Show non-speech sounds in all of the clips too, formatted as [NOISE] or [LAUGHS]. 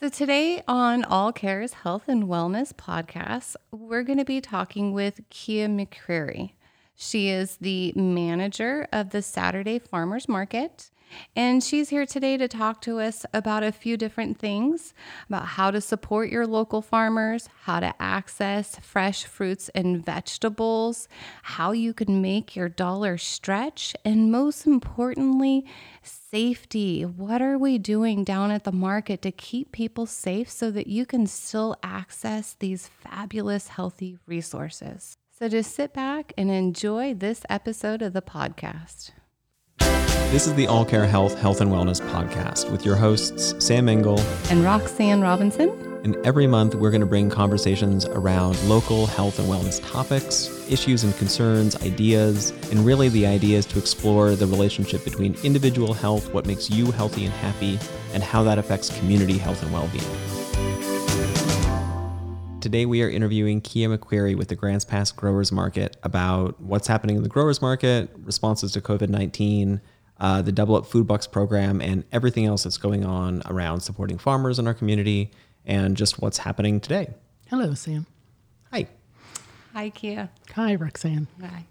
So, today on All Cares Health and Wellness podcast, we're going to be talking with Kia McCreary. She is the manager of the Saturday Farmers Market. And she's here today to talk to us about a few different things about how to support your local farmers, how to access fresh fruits and vegetables, how you can make your dollar stretch, and most importantly, safety. What are we doing down at the market to keep people safe so that you can still access these fabulous, healthy resources? So just sit back and enjoy this episode of the podcast. This is the All Care Health, Health and Wellness podcast with your hosts, Sam Engel and Roxanne Robinson. And every month, we're going to bring conversations around local health and wellness topics, issues and concerns, ideas, and really the idea is to explore the relationship between individual health, what makes you healthy and happy, and how that affects community health and well being. Today, we are interviewing Kia McQuarrie with the Grants Pass Growers Market about what's happening in the growers market, responses to COVID 19, uh, the Double Up Food Bucks program, and everything else that's going on around supporting farmers in our community and just what's happening today. Hello, Sam. Hi. Hi, Kia. Hi, Roxanne. Hi.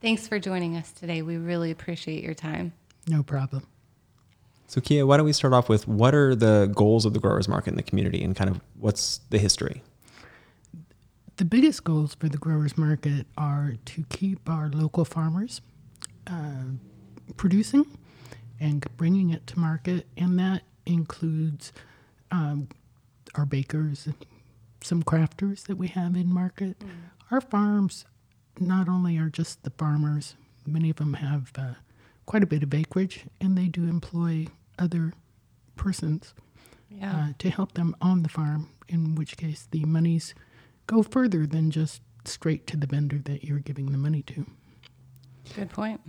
Thanks for joining us today. We really appreciate your time. No problem. So, Kia, why don't we start off with what are the goals of the growers market in the community and kind of what's the history? The biggest goals for the growers market are to keep our local farmers uh, producing and bringing it to market, and that includes um, our bakers, some crafters that we have in market. Mm. Our farms not only are just the farmers, many of them have uh, quite a bit of acreage, and they do employ other persons yeah. uh, to help them on the farm. In which case, the monies go further than just straight to the vendor that you're giving the money to. Good point.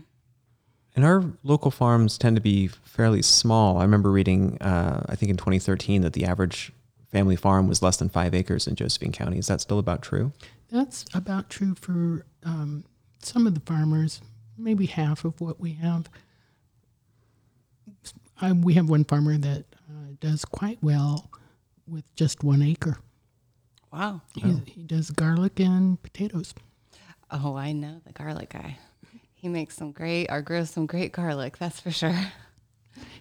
And our local farms tend to be fairly small. I remember reading, uh, I think in 2013, that the average family farm was less than five acres in Josephine County. Is that still about true? That's about true for um, some of the farmers, maybe half of what we have. I, we have one farmer that uh, does quite well with just one acre. Wow. Oh. He does garlic and potatoes. Oh, I know the garlic guy. He makes some great or grows some great garlic, that's for sure.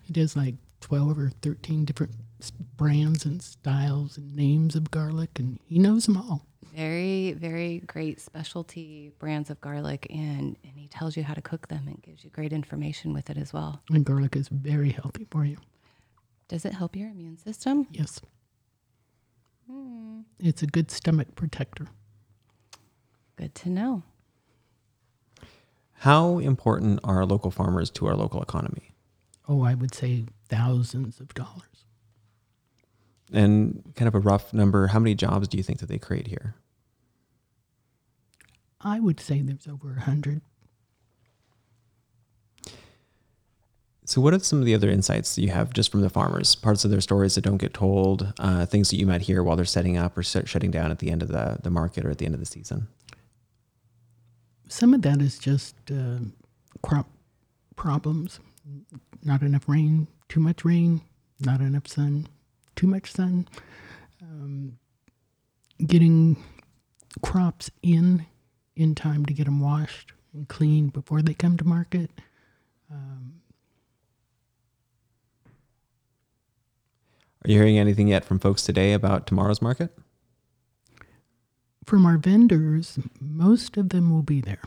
He does like 12 or 13 different brands and styles and names of garlic, and he knows them all. Very, very great specialty brands of garlic, and, and he tells you how to cook them and gives you great information with it as well. And garlic is very healthy for you. Does it help your immune system? Yes. Hmm. It's a good stomach protector. Good to know. How important are local farmers to our local economy? Oh, I would say thousands of dollars. And kind of a rough number, how many jobs do you think that they create here? I would say there's over a hundred. So, what are some of the other insights that you have just from the farmers? Parts of their stories that don't get told, uh, things that you might hear while they're setting up or shutting down at the end of the, the market or at the end of the season? some of that is just uh, crop problems. Not enough rain, too much rain, not enough sun, too much sun. Um, getting crops in in time to get them washed and cleaned before they come to market. Um, Are you hearing anything yet from folks today about tomorrow's market? From our vendors, most of them will be there.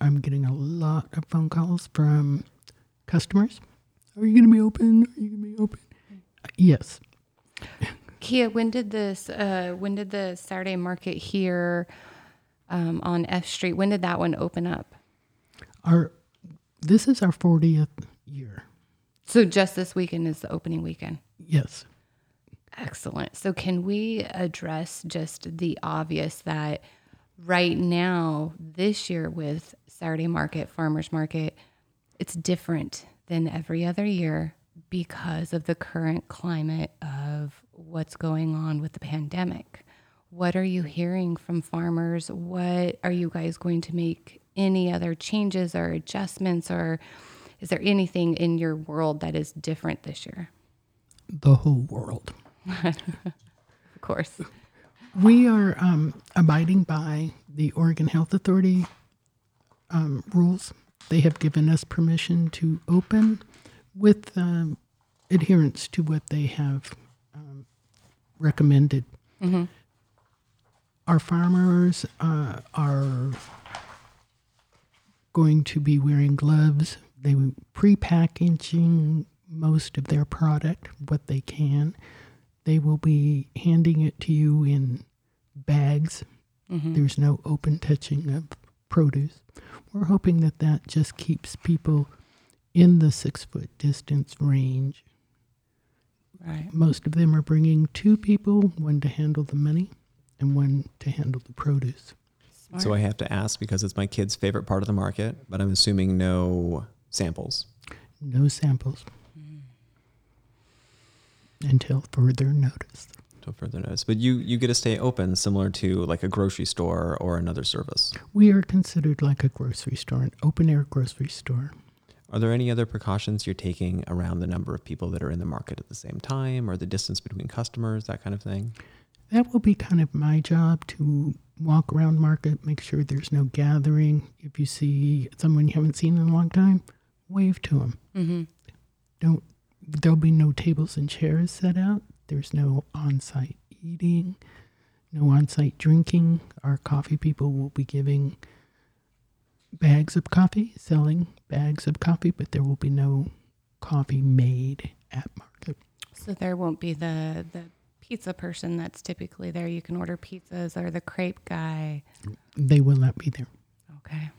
I'm getting a lot of phone calls from customers. Are you going to be open? Are you going to be open? yes. Kia, when did this? Uh, when did the Saturday market here um, on F Street? When did that one open up? Our this is our 40th year. So just this weekend is the opening weekend. Yes. Excellent. So, can we address just the obvious that right now, this year with Saturday Market, Farmers Market, it's different than every other year because of the current climate of what's going on with the pandemic? What are you hearing from farmers? What are you guys going to make any other changes or adjustments, or is there anything in your world that is different this year? The whole world [LAUGHS] Of course. We are um, abiding by the Oregon Health Authority um, rules. They have given us permission to open with um, adherence to what they have um, recommended. Our farmers uh, are going to be wearing gloves. They were pre-packaging most of their product, what they can. They will be handing it to you in bags. There's no open touching of produce. We're hoping that that just keeps people in the six foot distance range. Right. Most of them are bringing two people, one to handle the money and one to handle the produce. So I have to ask because it's my kid's favorite part of the market, but I'm assuming no samples. No samples until further notice. Until further notice. But you you get to stay open similar to like a grocery store or another service. We are considered like a grocery store, an open air grocery store. Are there any other precautions you're taking around the number of people that are in the market at the same time or the distance between customers, that kind of thing? That will be kind of my job to walk around market, make sure there's no gathering. If you see someone you haven't seen in a long time, wave to them. Mm-hmm. Don't. There'll be no tables and chairs set out. There's no on-site eating, no on-site drinking. Our coffee people will be giving bags of coffee, selling bags of coffee, but there will be no coffee made at market. So there won't be the the pizza person that's typically there. You can order pizzas or the crepe guy. They will not be there. Okay.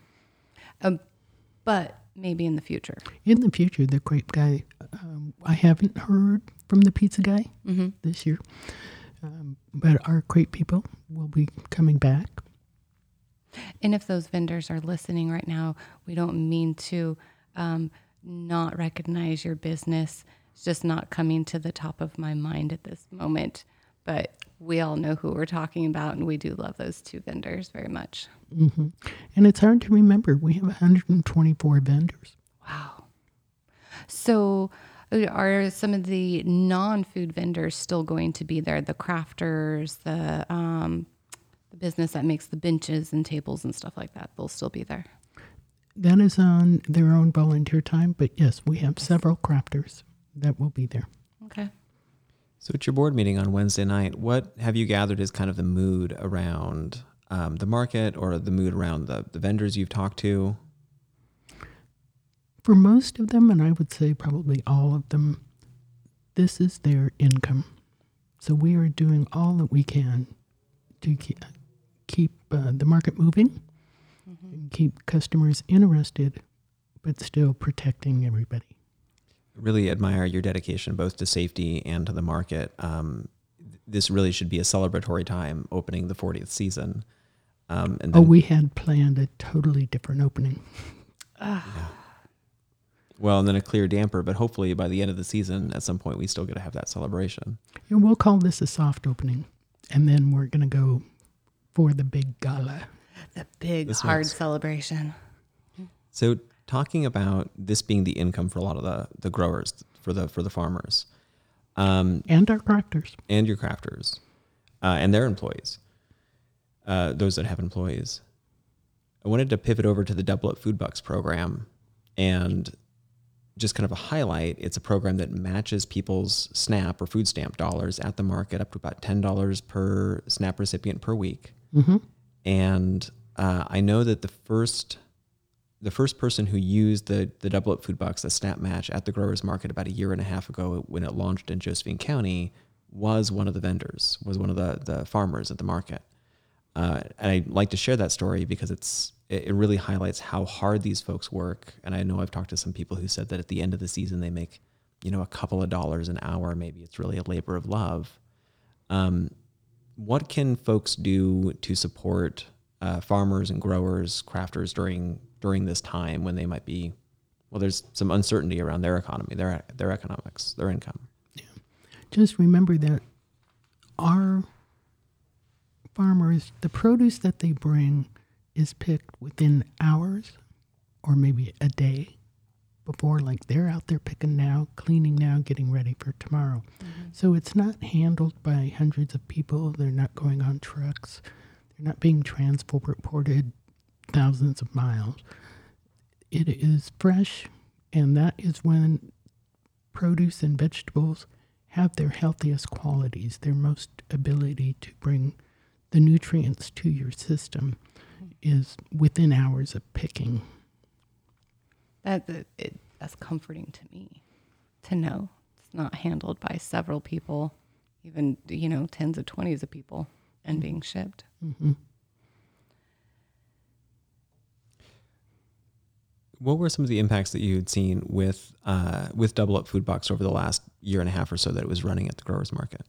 Um, but maybe in the future. In the future, the crepe guy, um, I haven't heard from the pizza guy Mm-hmm. this year, um, but our crepe people will be coming back. And if those vendors are listening right now, we don't mean to um, not recognize your business. It's just not coming to the top of my mind at this moment. But we all know who we're talking about, and we do love those two vendors very much. hmm And it's hard to remember. We have 124 vendors. Wow. So, uh, are some of the non-food vendors still going to be there? The crafters, the um, the business that makes the benches and tables and stuff like that, they'll still be there. That is on their own volunteer time, but yes, we have several crafters that will be there. Okay. So at your board meeting on Wednesday night, what have you gathered as kind of the mood around um, the market or the mood around the, the vendors you've talked to? For most of them, and I would say probably all of them, this is their income. So we are doing all that we can to keep, keep uh, the market moving, and keep customers interested, but still protecting everybody. Really admire your dedication both to safety and to the market. Um, this really should be a celebratory time opening the 40th season. Um, and Oh, we had planned a totally different opening. well, and then a clear damper, but hopefully by the end of the season, at some point, we still get to have that celebration. And we'll call this a soft opening, and then we're going to go for the big gala. The big This hard makes- celebration. So talking about this being the income for a lot of the, the growers, for the for the farmers, um, And our crafters. and your crafters, uh, and their employees, uh, those that have employees. I wanted to pivot over to the Double Up Food Bucks program, and just kind of a highlight. It's a program that matches people's SNAP or food stamp dollars at the market up to about ten dollars per SNAP recipient per week. Hmm and uh, I know that the first the first person who used the the Double Up Food Bucks, the Snap Match, at the growers market about a year and a half ago when it launched in Josephine County was one of the vendors, was one of the the farmers at the market. Uh, and I'd like to share that story because it's it, it really highlights how hard these folks work. And I know I've talked to some people who said that at the end of the season they make, you know, a couple of dollars an hour. Maybe it's really a labor of love. Um, what can folks do to support uh, farmers and growers, crafters during during this time when they might be well? There's some uncertainty around their economy, their their economics, their income. Just remember that our farmers, the produce that they bring is picked within hours or maybe a day. Before. Like they're out there picking now, cleaning now, getting ready for tomorrow. Mm-hmm. So it's not handled by hundreds of people. They're not going on trucks. They're not being transported thousands of miles. It is fresh, and that is when produce and vegetables have their healthiest qualities, their most ability to bring the nutrients to your system mm-hmm. is within hours of picking. That it, it, that's comforting to me to know it's not handled by several people, even you know tens of twenties of people, and being shipped. What were some of the impacts that you had seen with uh, with Double Up Food Bucks over the last year and a half or so that it was running at the growers market?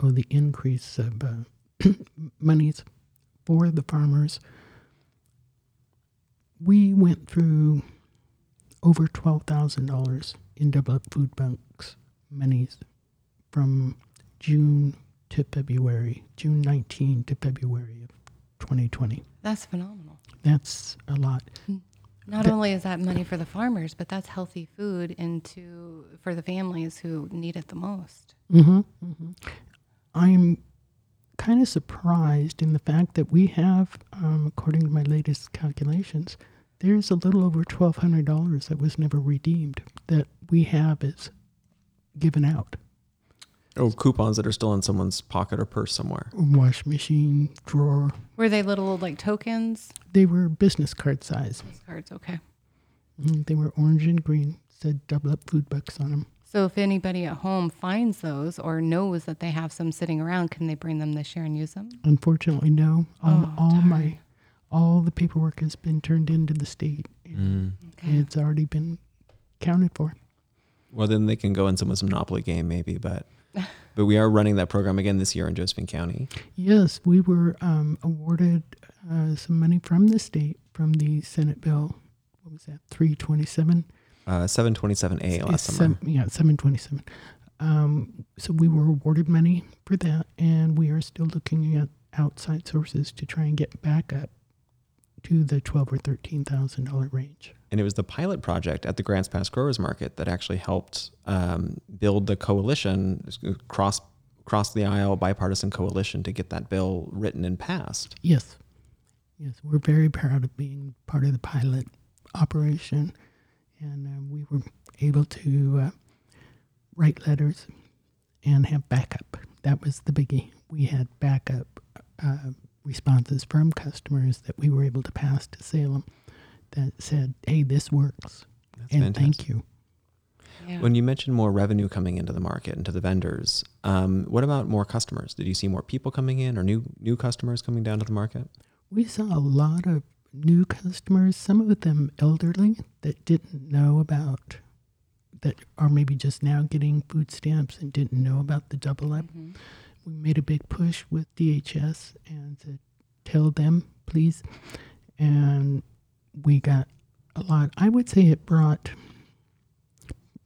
Oh, the increase of uh, [COUGHS] monies for the farmers. We went through over twelve thousand dollars in double food banks monies from June to February, June 19 to February of 2020. That's phenomenal. That's a lot. Not The- only is that money for the farmers, but that's healthy food into for the families who need it the most. Mm-hmm, I'm kind of surprised in the fact that we have, um, according to my latest calculations, there's a little over twelve hundred dollars that was never redeemed that we have as given out. Oh, coupons that are still in someone's pocket or purse somewhere. Wash machine drawer. Were they little like tokens? They were business card size. Those cards, okay. Mhm, They were orange and green. Said double up food bucks on them. So if anybody at home finds those or knows that they have some sitting around, can they bring them this year and use them? Unfortunately, no. Um, Oh, all darn. my, all the paperwork has been turned into the state. and Okay. It's already been counted for. Well, then they can go in someone's Monopoly game, maybe. But [LAUGHS] but we are running that program again this year in Josephine County. Yes, we were um, awarded uh, some money from the state from the Senate bill. What was that? Three twenty-seven. Uh, 727A last summer. yeah, seven twenty-seven. Um, so we were awarded money for that, and we are still looking at outside sources to try and get back up to the twelve or thirteen thousand dollar range. And it was the pilot project at the Grants Pass Growers Market that actually helped um, build the coalition, cross cross the aisle bipartisan coalition to get that bill written and passed. Yes, yes, we're very proud of being part of the pilot operation, and uh, we were able to uh, write letters and have backup. That was the biggie. We had backup uh, responses from customers that we were able to pass to Salem that said, "Hey, this works," That's and fantastic. thank you. Yeah. When you mentioned more revenue coming into the market and to the vendors, um, what about more customers? Did you see more people coming in or new new customers coming down to the market? We saw a lot of new customers, some of them elderly that didn't know about that are maybe just now getting food stamps and didn't know about the double up. Mhm. We made a big push with DHS and to tell them, please. And we got a lot. I would say it brought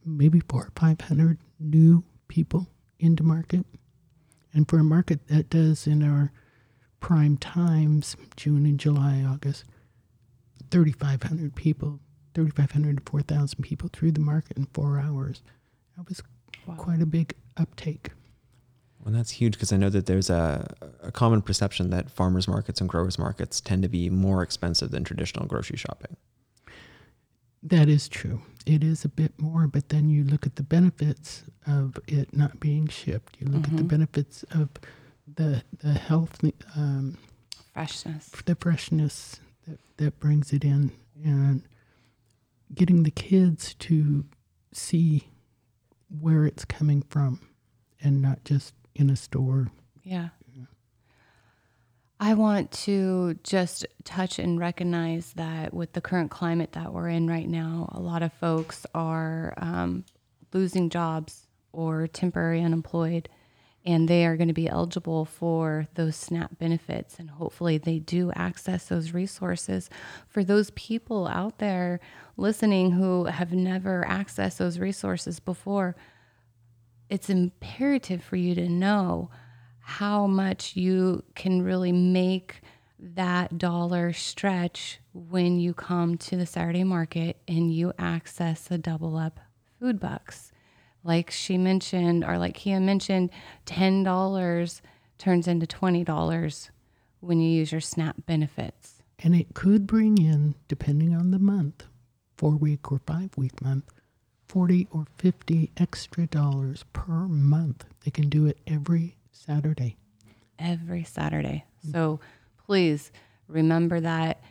maybe four or five hundred new people into market. And for a market that does in our prime times, June and July, August, 3,500 people, 3,500 to 4,000 people through the market in four hours. That was Wow. quite a big uptake. Well, that's huge because I know that there's a, a common perception that farmers markets and growers markets tend to be more expensive than traditional grocery shopping. That is true. It is a bit more, but then you look at the benefits of it not being shipped. You look at the Mhm. benefits of the the health, um, Freshness. the freshness that, that brings it in, and getting the kids to see where it's coming from, and not just in a store. Yeah. I want to just touch and recognize that with the current climate that we're in right now, a lot of folks are um, losing jobs or temporary unemployed, and they are going to be eligible for those SNAP benefits. And hopefully, they do access those resources. For those people out there listening who have never accessed those resources before, it's imperative for you to know how much you can really make that dollar stretch when you come to the Saturday market and you access the double up food bucks. Like she mentioned, or like Kia mentioned, $10 turns into $20 when you use your SNAP benefits. And it could bring in, depending on the month, four week or five week month, 40 or 50 extra dollars per month. They can do it every Saturday. Every Saturday. So please remember that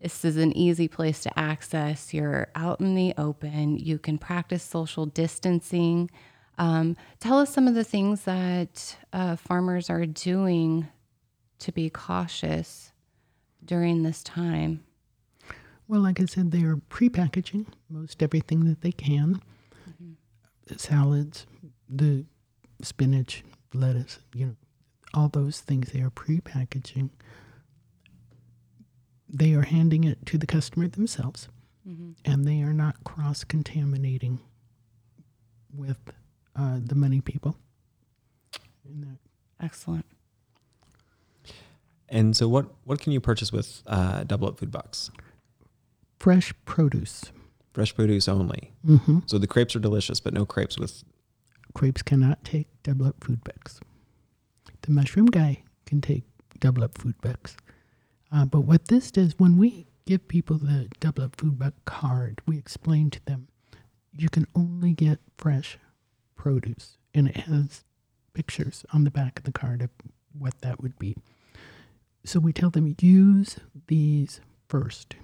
this is an easy place to access. You're out in the open. You can practice social distancing. Um, tell us some of the things that uh, farmers are doing to be cautious during this time. Well, like I said, they are pre-packaging most everything that they can. The salads, the spinach, lettuce, you know, all those things they are pre-packaging. They are handing it to the customer themselves, and they are not cross-contaminating with uh, the money people. And that- Excellent. And so, what what can you purchase with uh, Double Up Food Bucks? Fresh produce. Fresh produce only. hmm So the crepes are delicious, but no crepes with. Crepes cannot take double up food bucks. The mushroom guy can take double up food bucks. Uh, but what this does, when we give people the double up food buck card, we explain to them you can only get fresh produce. And it has pictures on the back of the card of what that would be. So we tell them use these first.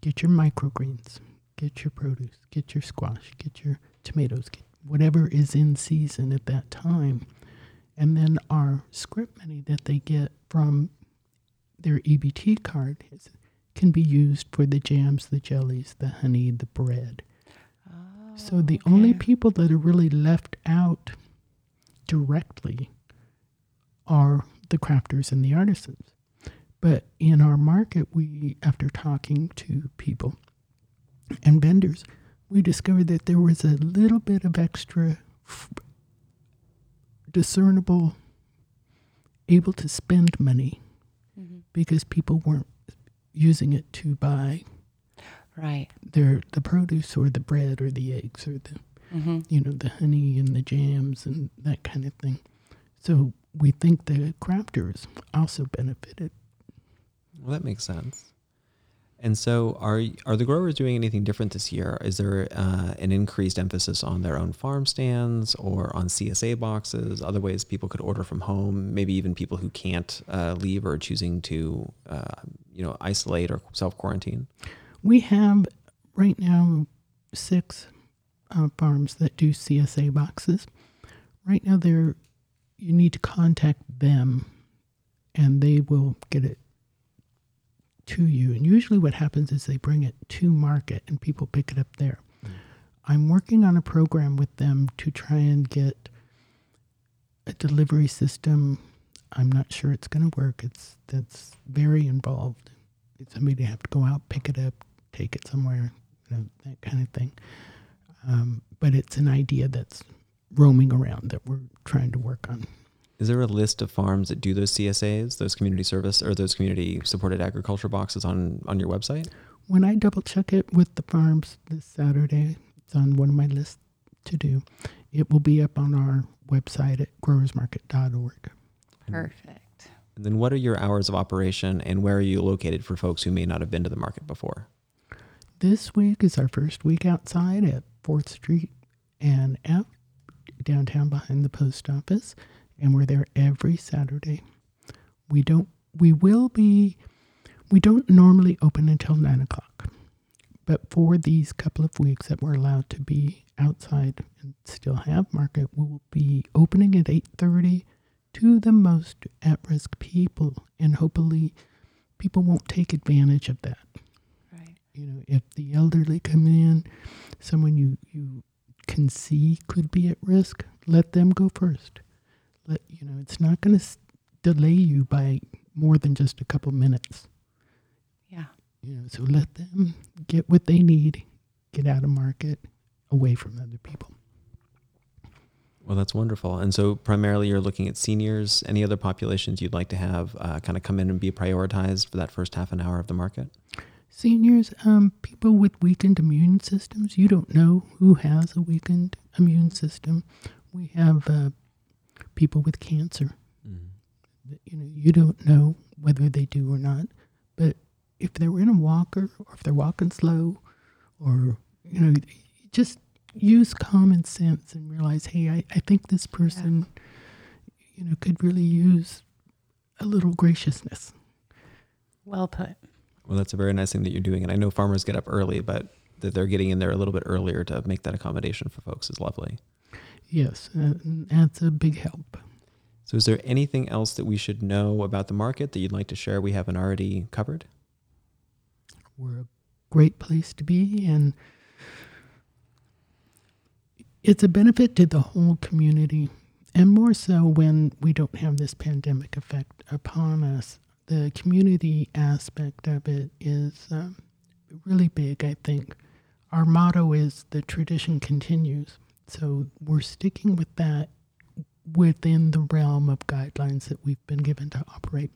Get your microgreens, get your produce, get your squash, get your tomatoes, get whatever is in season at that time. And then our script money that they get from their EBT card is, can be used for the jams, the jellies, the honey, the bread. Oh, so the only people that are really left out directly are the crafters and the artisans. But in our market, we, after talking to people and vendors, we discovered that there was a little bit of extra f- discernible, able to spend money because people weren't using it to buy Right. their the produce or the bread or the eggs or the Mm-hmm. you know the honey and the jams and that kind of thing. So we think the crafters also benefited. Well, that makes sense. And so, are are the growers doing anything different this year? Is there uh, an increased emphasis on their own farm stands or on CSA boxes? Other ways people could order from home? Maybe even people who can't uh, leave or choosing to, uh, you know, isolate or self quarantine. We have right now six uh, farms that do CSA boxes. Right now, they're you need to contact them, and they will get it to you. And usually, what happens is they bring it to market, and people pick it up there. I'm working on a program with them to try and get a delivery system. I'm not sure it's going to work. It's that's very involved. It's somebody to have to go out, pick it up, take it somewhere, you know, that kind of thing. Um, but it's an idea that's roaming around that we're trying to work on. Is there a list of farms that do those CSAs, those community service or those community supported agriculture boxes on on your website? When I double check it with the farms this Saturday, it's on one of my lists to do. It will be up on our website at growersmarket.org. Perfect. And then, what are your hours of operation, and where are you located for folks who may not have been to the market before? This week is our first week outside at 4th Street and F, downtown behind the post office, and we're there every Saturday. We don't, we will be, we don't normally open until 9 o'clock, but for these couple of weeks that we're allowed to be outside and still have market, we will be opening at 8.30 to the most at-risk people, and hopefully people won't take advantage of that Right. you know, if the elderly come in, someone you, you can see could be at risk, let them go first. Let you know, it's not going to s- delay you by more than just a couple minutes. Yeah. You know, so let them get what they need, get out of market, away from other people. Well, that's wonderful. And so, primarily, you're looking at seniors. Any other populations you'd like to have uh, kind of come in and be prioritized for that first half an hour of the market? Seniors, um, people with weakened immune systems. You don't know who has a weakened immune system. We have uh, people with cancer. Mm-hmm. You know, you don't know whether they do or not. But if they're in a walker, or if they're walking slow, or you know, just use common sense and realize, hey, I, I think this person, yeah. you know, could really use a little graciousness. Well put. Well, that's a very nice thing that you're doing. And I know farmers get up early, but that they're getting in there a little bit earlier to make that accommodation for folks is lovely. Yes, uh, that's a big help. So, is there anything else that we should know about the market that you'd like to share we haven't already covered? We're a great place to be, and it's a benefit to the whole community, and more so when we don't have this pandemic effect upon us. The community aspect of it is um, really big, I think. Our motto is the tradition continues. So we're sticking with that within the realm of guidelines that we've been given to operate.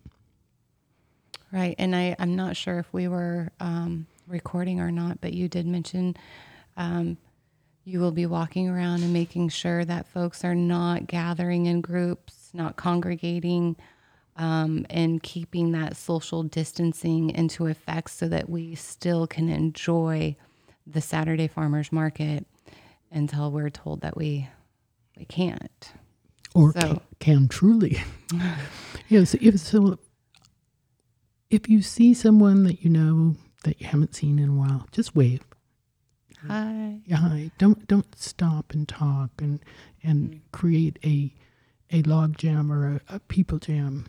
Right. And I, I'm not sure if we were um, recording or not, but you did mention um, you will be walking around and making sure that folks are not gathering in groups, not congregating, um, and keeping that social distancing into effect so that we still can enjoy the Saturday farmers market until we're told that we we can't or so. can, can, truly. [LAUGHS] yes, if so, if you see someone that you know that you haven't seen in a while, just wave. Hi. Yeah, hi. Don't don't stop and talk and and mm-hmm. create a a log jam or a, a people jam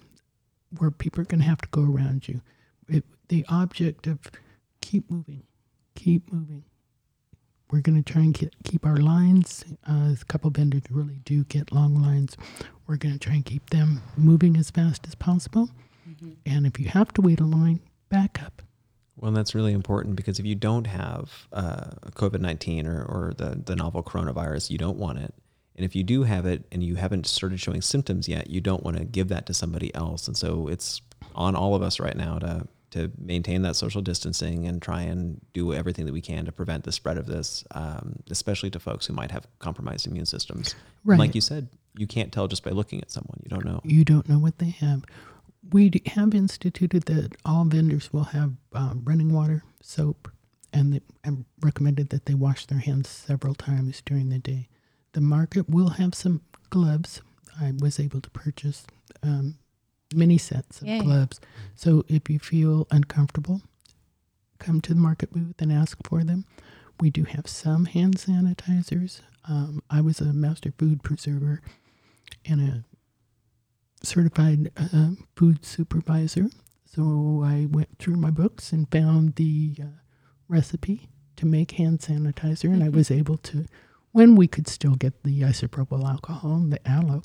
where people are going to have to go around you. It, the object of keep moving, keep moving. We're going to try and get, keep our lines. Uh, a couple vendors really do get long lines. We're going to try and keep them moving as fast as possible. Mm-hmm. And if you have to wait a line, back up. Well, that's really important because if you don't have uh, COVID 19 or, or the, the novel coronavirus, you don't want it. And if you do have it and you haven't started showing symptoms yet, you don't want to give that to somebody else. And so it's on all of us right now to to maintain that social distancing and try and do everything that we can to prevent the spread of this, um, especially to folks who might have compromised immune systems. Right. like you said, you can't tell just by looking at someone. You don't know. You don't know what they have we have instituted that all vendors will have um, running water, soap, and, the, and recommended that they wash their hands several times during the day. The market will have some gloves. I was able to purchase um, many sets of Yay. gloves. So if you feel uncomfortable, come to the market booth and ask for them. We do have some hand sanitizers. Um, I was a master food preserver and a certified uh, food supervisor. So I went through my books and found the uh, recipe to make hand sanitizer, and mm-hmm. I was able to, when we could still get the isopropyl alcohol and the aloe,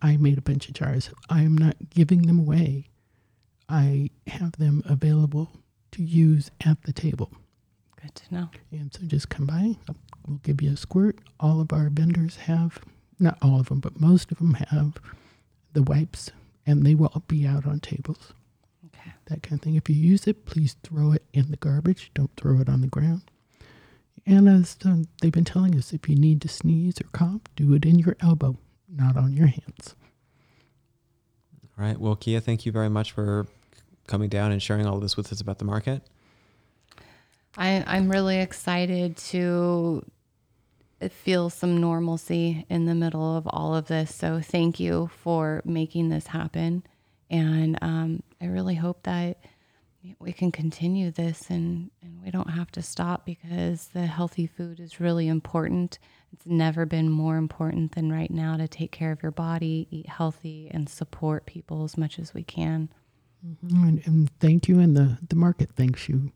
I made a bunch of jars. I am not giving them away. I have them available to use at the table. Good to know. And so just come by. We'll give you a squirt. All of our vendors have, not all of them, but most of them have the wipes, and they will be out on tables. Okay. That kind of thing. If you use it, please throw it in the garbage. Don't throw it on the ground. And as um, they've been telling us, if you need to sneeze or cough, do it in your elbow, not on your hands. All right. Well, Kia, thank you very much for coming down and sharing all this with us about the market. I, I'm really excited to feel some normalcy in the middle of all of this. So thank you for making this happen. And um, I really hope that we can continue this and, and we don't have to stop because the healthy food is really important. It's never been more important than right now to take care of your body, eat healthy, and support people as much as we can. Mm-hmm. And, and, thank you. And the, the market thanks you